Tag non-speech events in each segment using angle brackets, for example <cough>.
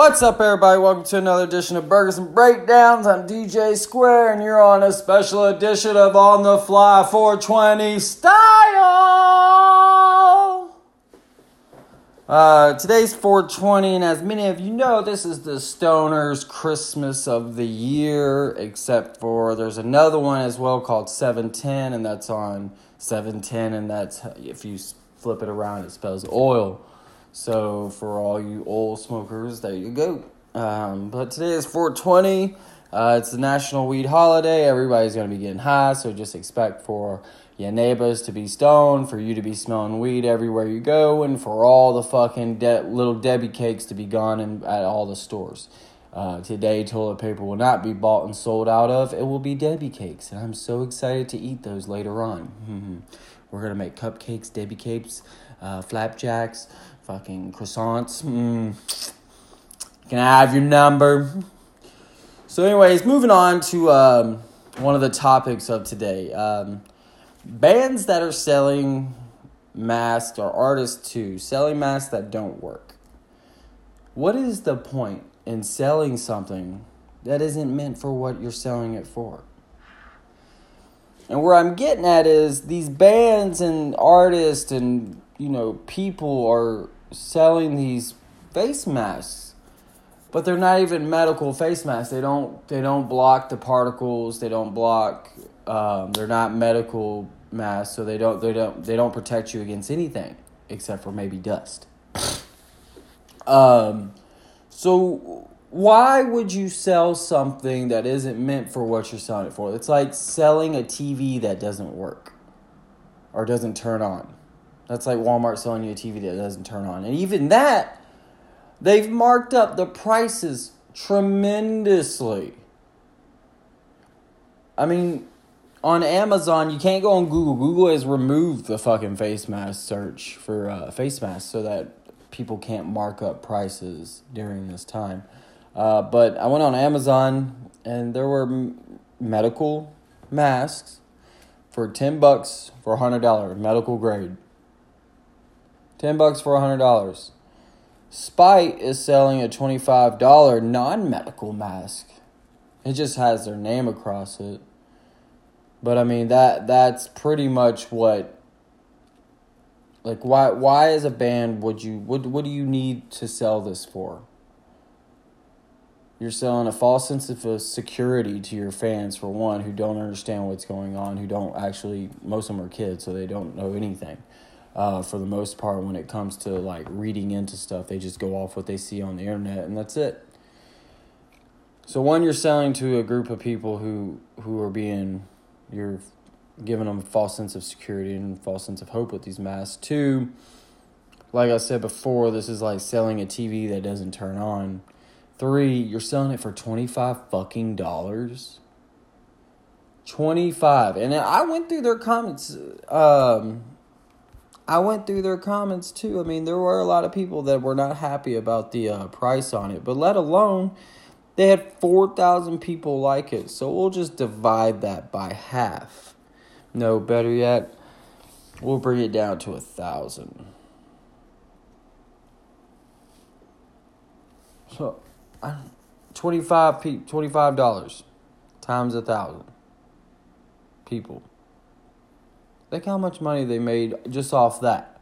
What's up, everybody? Welcome to another edition of Burgers and Breakdowns. I'm DJ Square, and you're on a special edition of On the Fly 420 Style. Uh, today's 420, and as many of you know, this is the Stoners Christmas of the year, except for there's another one as well called 710, and that's on 710, and that's if you flip it around, it spells oil. So for all you old smokers, there you go. Um, but today is 420. Uh, it's the National Weed Holiday. Everybody's gonna be getting high, so just expect for your neighbors to be stoned, for you to be smelling weed everywhere you go, and for all the fucking de- little Debbie cakes to be gone in, at all the stores. Uh, today, toilet paper will not be bought and sold out of. It will be Debbie cakes, and I'm so excited to eat those later on. <laughs> We're gonna make cupcakes, Debbie cakes, uh, flapjacks, fucking croissants. Mm. Can I have your number? So, anyways, moving on to um, one of the topics of today. Um, bands that are selling masks or artists too selling masks that don't work. What is the point in selling something that isn't meant for what you're selling it for? And where I'm getting at is these bands and artists and you know people are selling these face masks, but they're not even medical face masks. They don't they don't block the particles. They don't block. Um, they're not medical masks, so they don't they don't they don't protect you against anything except for maybe dust. <laughs> Um, so why would you sell something that isn't meant for what you're selling it for? It's like selling a TV that doesn't work or doesn't turn on. That's like Walmart selling you a TV that doesn't turn on. And even that, they've marked up the prices tremendously. I mean, on Amazon, you can't go on Google. Google has removed the fucking face mask search for uh, face masks so that people can't mark up prices during this time. Uh, but I went on Amazon and there were m- medical masks for 10 bucks for $100, medical grade. 10 bucks for $100. Spite is selling a $25 non-medical mask. It just has their name across it. But I mean that that's pretty much what like why why as a band would you what what do you need to sell this for? You're selling a false sense of uh, security to your fans for one who don't understand what's going on, who don't actually most of them are kids so they don't know anything uh, for the most part when it comes to like reading into stuff. They just go off what they see on the internet and that's it. So one, you're selling to a group of people who who are being you're giving them a false sense of security and false sense of hope with these masks. Two, like I said before, this is like selling a TV that doesn't turn on. Three, you're selling it for twenty five fucking dollars. Twenty five, and I went through their comments. Um, I went through their comments too. I mean, there were a lot of people that were not happy about the uh, price on it, but let alone they had 4,000 people like it. So we'll just divide that by half. No, better yet, we'll bring it down to a thousand. So, 25 pe- $25 times a thousand people. Think how much money they made just off that.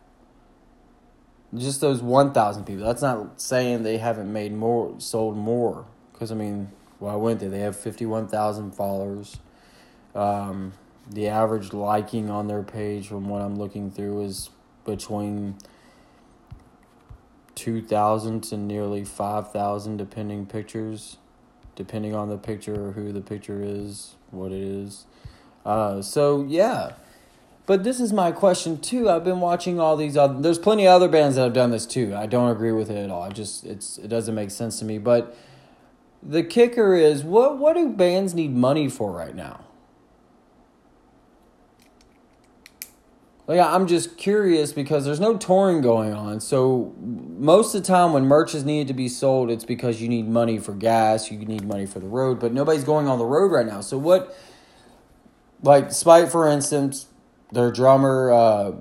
Just those 1,000 people. That's not saying they haven't made more, sold more. Because, I mean, why wouldn't they? They have 51,000 followers. Um, the average liking on their page, from what I'm looking through, is between 2,000 to nearly 5,000, depending pictures, depending on the picture, who the picture is, what it is. Uh, so, yeah. But this is my question too. I've been watching all these other. There's plenty of other bands that have done this too. I don't agree with it at all. I just it's it doesn't make sense to me. But the kicker is what what do bands need money for right now? Like I'm just curious because there's no touring going on. So most of the time when merch is needed to be sold, it's because you need money for gas, you need money for the road, but nobody's going on the road right now. So what like Spite for instance, their drummer uh,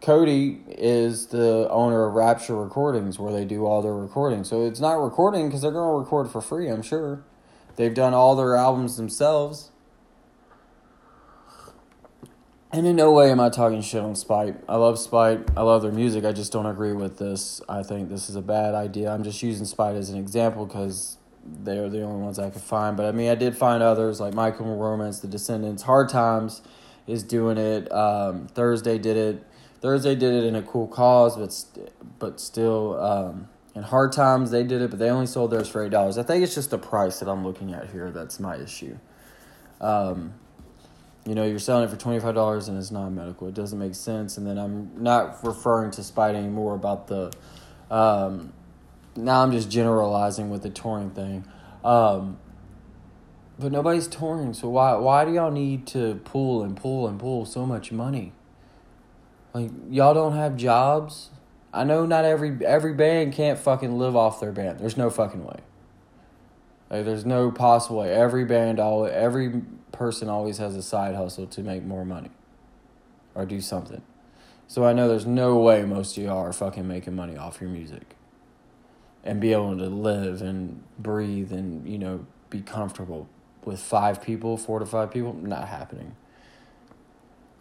Cody is the owner of Rapture Recordings, where they do all their recording. So it's not recording because they're going to record for free, I'm sure. They've done all their albums themselves. And in no way am I talking shit on Spite. I love Spite. I love their music. I just don't agree with this. I think this is a bad idea. I'm just using Spite as an example because they're the only ones I could find. But I mean, I did find others like Michael Romance, The Descendants, Hard Times is doing it. Um, Thursday did it. Thursday did it in a cool cause, but st- but still, um, in Hard Times they did it, but they only sold theirs for eight dollars. I think it's just the price that I'm looking at here that's my issue. Um, you know, you're selling it for twenty five dollars and it's non medical. It doesn't make sense. And then I'm not referring to Spite anymore about the. Um, now I'm just generalizing with the touring thing. Um, but nobody's touring, so why why do y'all need to pull and pull and pull so much money? Like y'all don't have jobs. I know not every every band can't fucking live off their band. There's no fucking way. Like there's no possible way. Every band, all every person always has a side hustle to make more money, or do something. So I know there's no way most of y'all are fucking making money off your music, and be able to live and breathe and you know be comfortable with five people, four to five people. Not happening.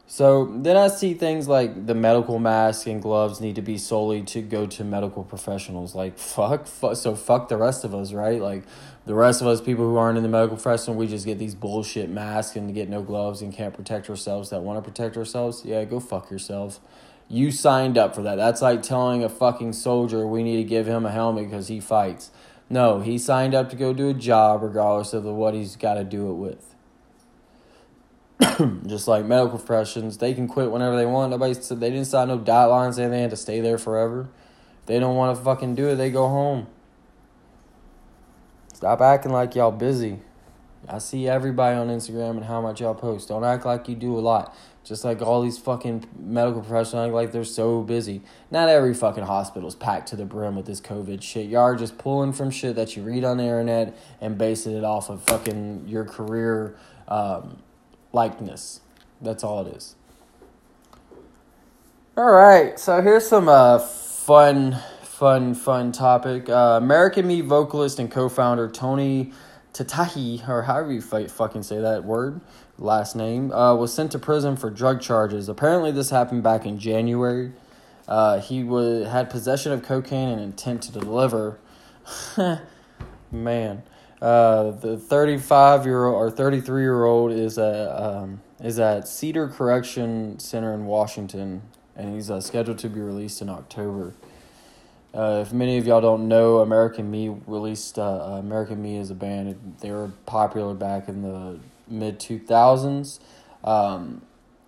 So then I see things like the medical mask and gloves need to be solely to go to medical professionals. Like fuck, fuck, so fuck the rest of us, right? Like the rest of us, people who aren't in the medical profession, we just get these bullshit masks and get no gloves and can't protect ourselves. That want to protect ourselves, yeah, go fuck yourself. You signed up for that. That's like telling a fucking soldier we need to give him a helmet because he fights. No, he signed up to go do a job regardless of what he's got to do it with. <clears throat> just like medical professions, they can quit whenever they want. Nobody said they didn't sign no lines saying they had to stay there forever. If they don't want to fucking do it, they go home. Stop acting like y'all busy. I see everybody on Instagram and how much y'all post. Don't act like you do a lot. Just like all these fucking medical professionals like they're so busy. Not every fucking hospital's packed to the brim with this COVID shit. Y'all are just pulling from shit that you read on the internet and basing it off of fucking your career um, likeness. That's all it is. All right, so here's some uh, fun, fun, fun topic. Uh, American Me vocalist and co-founder Tony Tatahi, or however you fucking say that word, last name, uh, was sent to prison for drug charges. Apparently, this happened back in January. Uh, he was had possession of cocaine and intent to deliver. <laughs> Man. Uh, the 35 year old or 33 year old is at um, is at Cedar Correction Center in Washington, and he's uh, scheduled to be released in October. Uh, if many of y'all don't know, American Me released uh, uh American Me as a band. They were popular back in the mid 2000s. Um,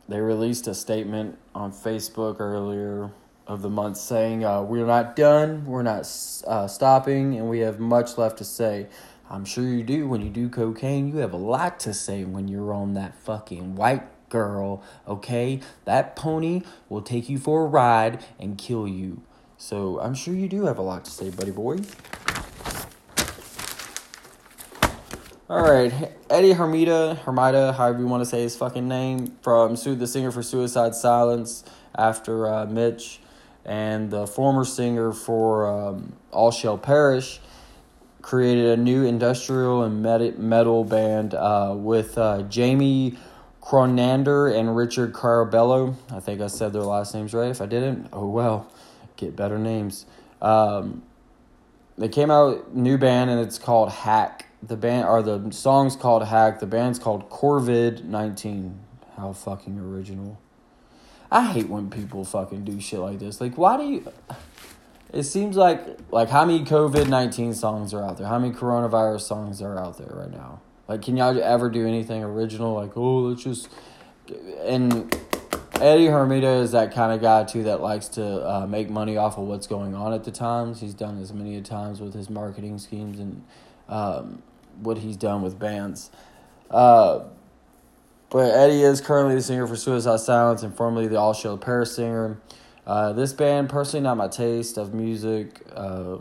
they released a statement on Facebook earlier of the month saying, uh, We're not done, we're not uh, stopping, and we have much left to say. I'm sure you do. When you do cocaine, you have a lot to say when you're on that fucking white girl, okay? That pony will take you for a ride and kill you. So I'm sure you do have a lot to say, buddy boy. All right, Eddie Hermida, Hermida, however you want to say his fucking name, from the singer for Suicide Silence after uh, Mitch, and the former singer for um, All Shall Perish created a new industrial and metal band uh, with uh, Jamie Cronander and Richard Carabello. I think I said their last names right. If I didn't, oh well, get better names. Um, they came out new band and it's called Hack. The band or the song's called Hack. The band's called Corvid nineteen. How fucking original. I hate when people fucking do shit like this. Like, why do you? it seems like like how many COVID nineteen songs are out there? How many coronavirus songs are out there right now? Like, can y'all ever do anything original? Like, oh, let's just and Eddie Hermida is that kind of guy too that likes to uh, make money off of what's going on at the times. He's done this many times with his marketing schemes and um, what he's done with bands. Uh, but Eddie is currently the singer for Suicide Silence and formerly the All Shall Perish singer. Uh, this band, personally, not my taste of music. Uh,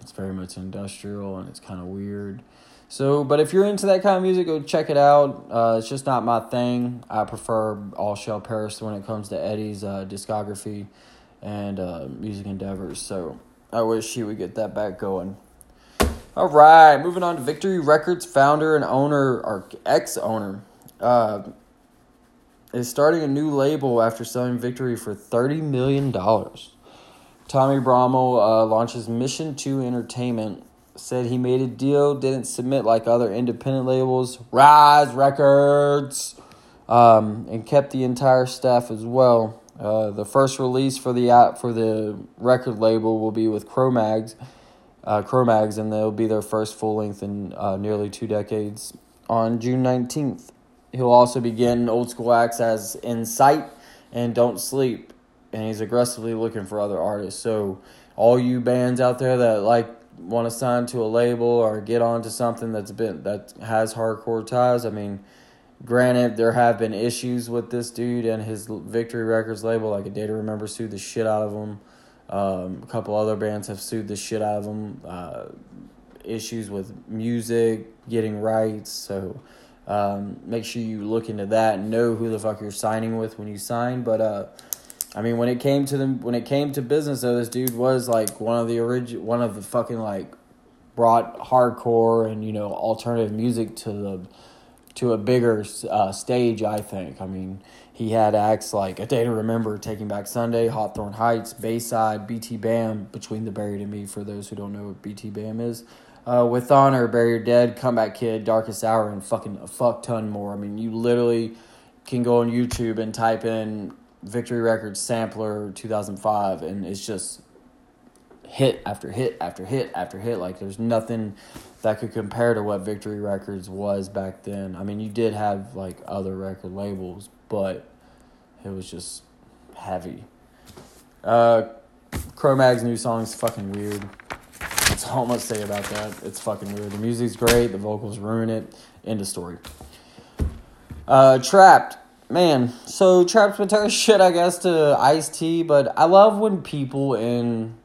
It's very much industrial and it's kind of weird. So, but if you're into that kind of music, go check it out. Uh, it's just not my thing. I prefer All Shall Perish when it comes to Eddie's uh, discography and uh, music endeavors. So, I wish he would get that back going. All right, moving on to Victory Records founder and owner, or ex owner, uh, is starting a new label after selling Victory for $30 million. Tommy Brummel uh, launches Mission 2 Entertainment. Said he made a deal, didn't submit like other independent labels, Rise Records, um, and kept the entire staff as well. Uh, the first release for the app for the record label will be with Cro-Mags, uh, Cro-Mags, and they'll be their first full length in uh, nearly two decades on June nineteenth. He'll also begin old school acts as Incite and Don't Sleep, and he's aggressively looking for other artists. So, all you bands out there that like want to sign to a label or get onto something that's been that has hardcore ties, I mean, granted there have been issues with this dude and his Victory Records label. Like a Day to Remember sued the shit out of him. Um, a couple other bands have sued the shit out of him. Uh, issues with music, getting rights. So um, make sure you look into that and know who the fuck you're signing with when you sign. But uh, I mean, when it came to them, when it came to business, though, this dude was like one of the origin, one of the fucking like brought hardcore and you know alternative music to the to a bigger uh, stage. I think. I mean, he had acts like A Day to Remember, Taking Back Sunday, Hawthorne Heights, Bayside, BT Bam, Between the Buried and Me. For those who don't know what BT Bam is. Uh, with Honor, Bury Your Dead, Comeback Kid, Darkest Hour, and fucking a fuck ton more. I mean, you literally can go on YouTube and type in Victory Records sampler 2005, and it's just hit after hit after hit after hit. Like there's nothing that could compare to what Victory Records was back then. I mean, you did have like other record labels, but it was just heavy. Uh, Cro-Mag's new song is fucking weird. That's all I'm gonna say about that. It's fucking weird. The music's great. The vocals ruin it. End of story. Uh, Trapped man, so Trapped's been <laughs> shit, I guess, to Ice T, but I love when people in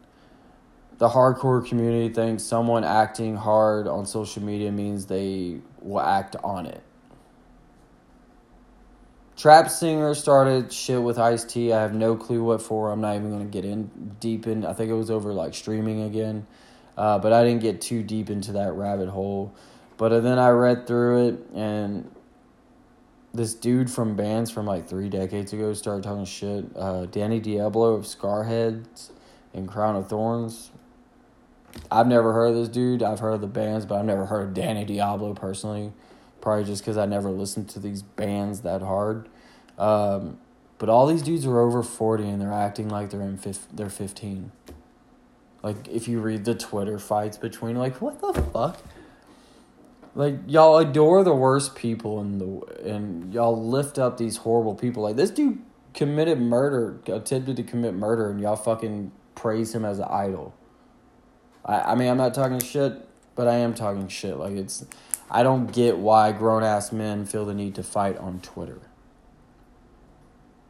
the hardcore community think someone acting hard on social media means they will act on it. Trap singer started shit with Ice T. I have no clue what for. I'm not even gonna get in deep in. I think it was over like streaming again, uh, but I didn't get too deep into that rabbit hole. But then I read through it, and this dude from bands from like three decades ago started talking shit. Uh, Danny Diablo of Scarheads and Crown of Thorns. I've never heard of this dude. I've heard of the bands, but I've never heard of Danny Diablo personally. Probably just because I never listened to these bands that hard. Um, but all these dudes are over 40 and they're acting like they're in fif- they're 15. Like, if you read the Twitter fights between, like, what the fuck? Like y'all adore the worst people in the and y'all lift up these horrible people. Like this dude committed murder, attempted to commit murder, and y'all fucking praise him as an idol. I I mean I'm not talking shit, but I am talking shit. Like it's I don't get why grown ass men feel the need to fight on Twitter.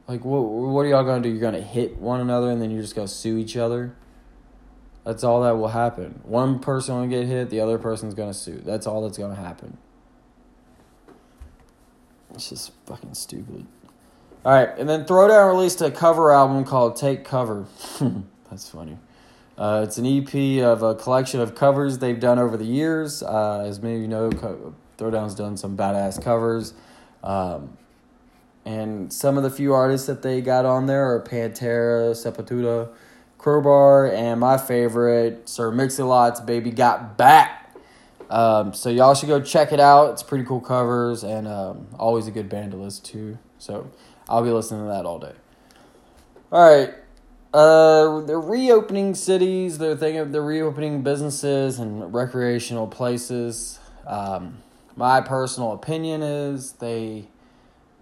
Like what what are y'all gonna do? You're gonna hit one another and then you're just gonna sue each other? That's all that will happen. One person will get hit, the other person's gonna sue. That's all that's gonna happen. It's just fucking stupid. Alright, and then Throwdown released a cover album called Take Cover. <laughs> that's funny. Uh, it's an EP of a collection of covers they've done over the years. Uh, as many of you know, Co- Throwdown's done some badass covers. Um, and some of the few artists that they got on there are Pantera, Sepultura, Crowbar, and my favorite, Sir Mix-a-Lot's Baby Got Back. Um, so y'all should go check it out. It's pretty cool covers and um, always a good band to listen to. So I'll be listening to that all day. All right. Uh, they're reopening cities. They're thinking of they're reopening businesses and recreational places. Um, my personal opinion is they,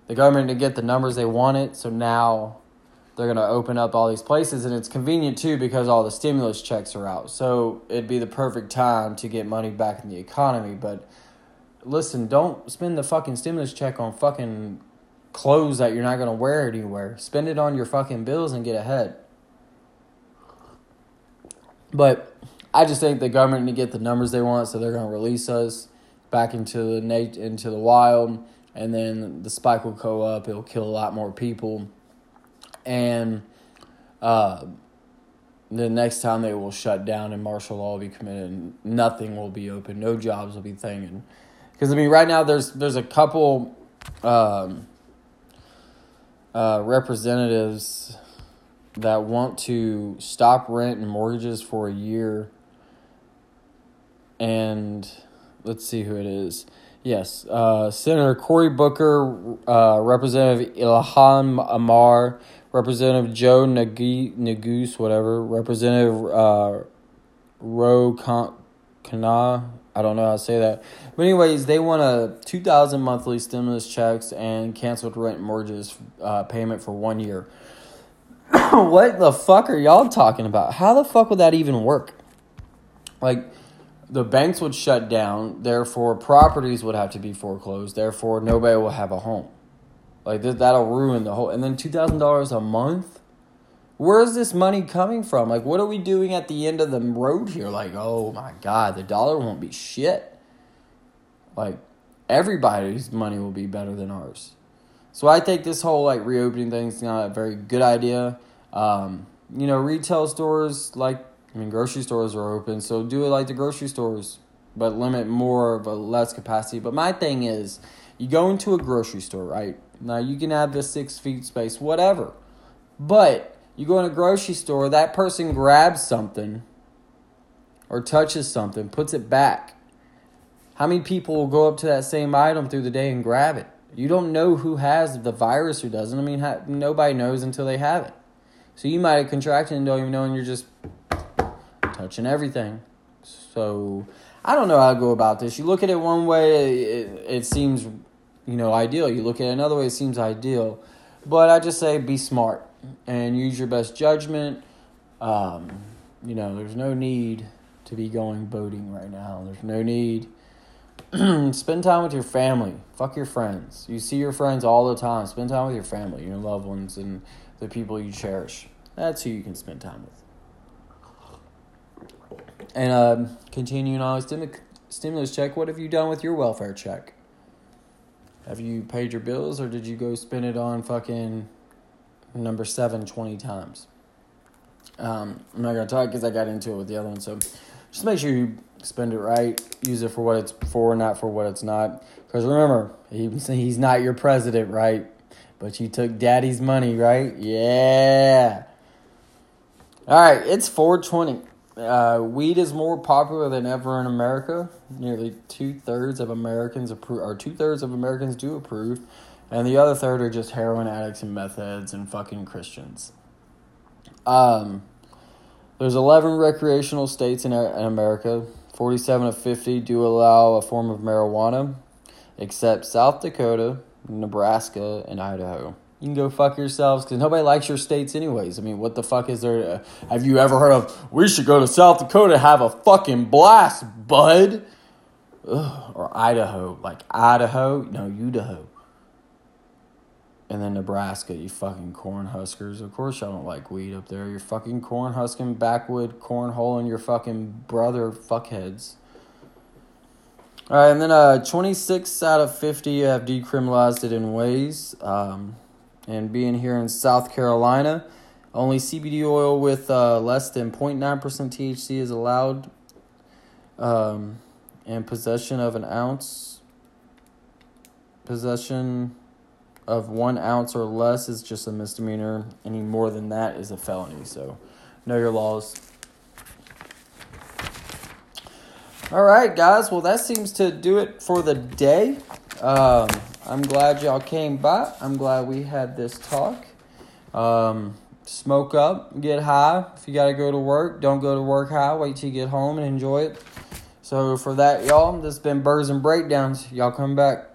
the government didn't get the numbers they wanted, so now they're going to open up all these places and it's convenient too because all the stimulus checks are out. So it'd be the perfect time to get money back in the economy but listen don't spend the fucking stimulus check on fucking clothes that you're not going to wear anywhere. Spend it on your fucking bills and get ahead. But I just think the government to get the numbers they want, so they're going to release us back into the into the wild, and then the spike will go up. It'll kill a lot more people, and uh, the next time they will shut down and martial law will be committed, and nothing will be open, no jobs will be thinging. Because I mean, right now there's there's a couple um, uh, representatives that want to stop rent and mortgages for a year. And let's see who it is. Yes, uh, Senator Cory Booker, uh, Representative Ilhan Omar, Representative Joe Neguse, whatever, Representative uh, Ro Khanna, I don't know how to say that. But anyways, they want a two thousand monthly stimulus checks and canceled rent mortgages uh, payment for one year. <coughs> what the fuck are y'all talking about? How the fuck would that even work? Like, the banks would shut down, therefore properties would have to be foreclosed, therefore nobody will have a home. Like that'll ruin the whole. And then two thousand dollars a month. Where is this money coming from? Like, what are we doing at the end of the road here? Like, oh my god, the dollar won't be shit. Like, everybody's money will be better than ours. So I think this whole like reopening thing is not a very good idea. Um, you know, retail stores like I mean, grocery stores are open, so do it like the grocery stores, but limit more of a less capacity. But my thing is, you go into a grocery store, right? Now you can have the six feet space, whatever, but you go in a grocery store, that person grabs something or touches something, puts it back. How many people will go up to that same item through the day and grab it? You don't know who has the virus or doesn't. I mean, ha- nobody knows until they have it. So you might have contracted and don't even know, and you're just touching everything. So I don't know how to go about this. You look at it one way, it, it seems, you know, ideal. You look at it another way, it seems ideal. But I just say be smart and use your best judgment. Um, you know, there's no need to be going boating right now. There's no need. <clears throat> spend time with your family. Fuck your friends. You see your friends all the time. Spend time with your family, your loved ones, and the people you cherish. That's who you can spend time with. And uh, continuing on stim- stimulus check, what have you done with your welfare check? Have you paid your bills or did you go spend it on fucking number seven 20 times? Um, I'm not going to talk because I got into it with the other one. So just make sure you spend it right. Use it for what it's for, not for what it's not. Because remember, he, <laughs> he's not your president, right? But you took daddy's money, right? Yeah. All right, it's 420. Uh, weed is more popular than ever in America. Nearly two thirds of Americans approve, or two thirds of Americans do approve, and the other third are just heroin addicts and meth heads and fucking Christians. Um, there's 11 recreational states in, in America. 47 of 50 do allow a form of marijuana, except South Dakota, Nebraska, and Idaho you can go fuck yourselves because nobody likes your states anyways. I mean, what the fuck is there? To, have you ever heard of? We should go to South Dakota have a fucking blast, bud. Ugh, or Idaho, like Idaho, no Idaho. And then Nebraska, you fucking corn huskers. Of course, y'all don't like weed up there. You're fucking corn husking, backwood, cornhole, your fucking brother fuckheads. All right, and then uh, 26 out of 50 have decriminalized it in ways. Um, and being here in South Carolina, only CBD oil with uh, less than 0.9% THC is allowed, um, and possession of an ounce, possession of one ounce or less is just a misdemeanor. Any more than that is a felony. So, know your laws. All right, guys. Well, that seems to do it for the day. Um, I'm glad y'all came by. I'm glad we had this talk. Um, smoke up, get high. If you got to go to work, don't go to work high. Wait till you get home and enjoy it. So, for that, y'all, this has been Birds and Breakdowns. Y'all come back.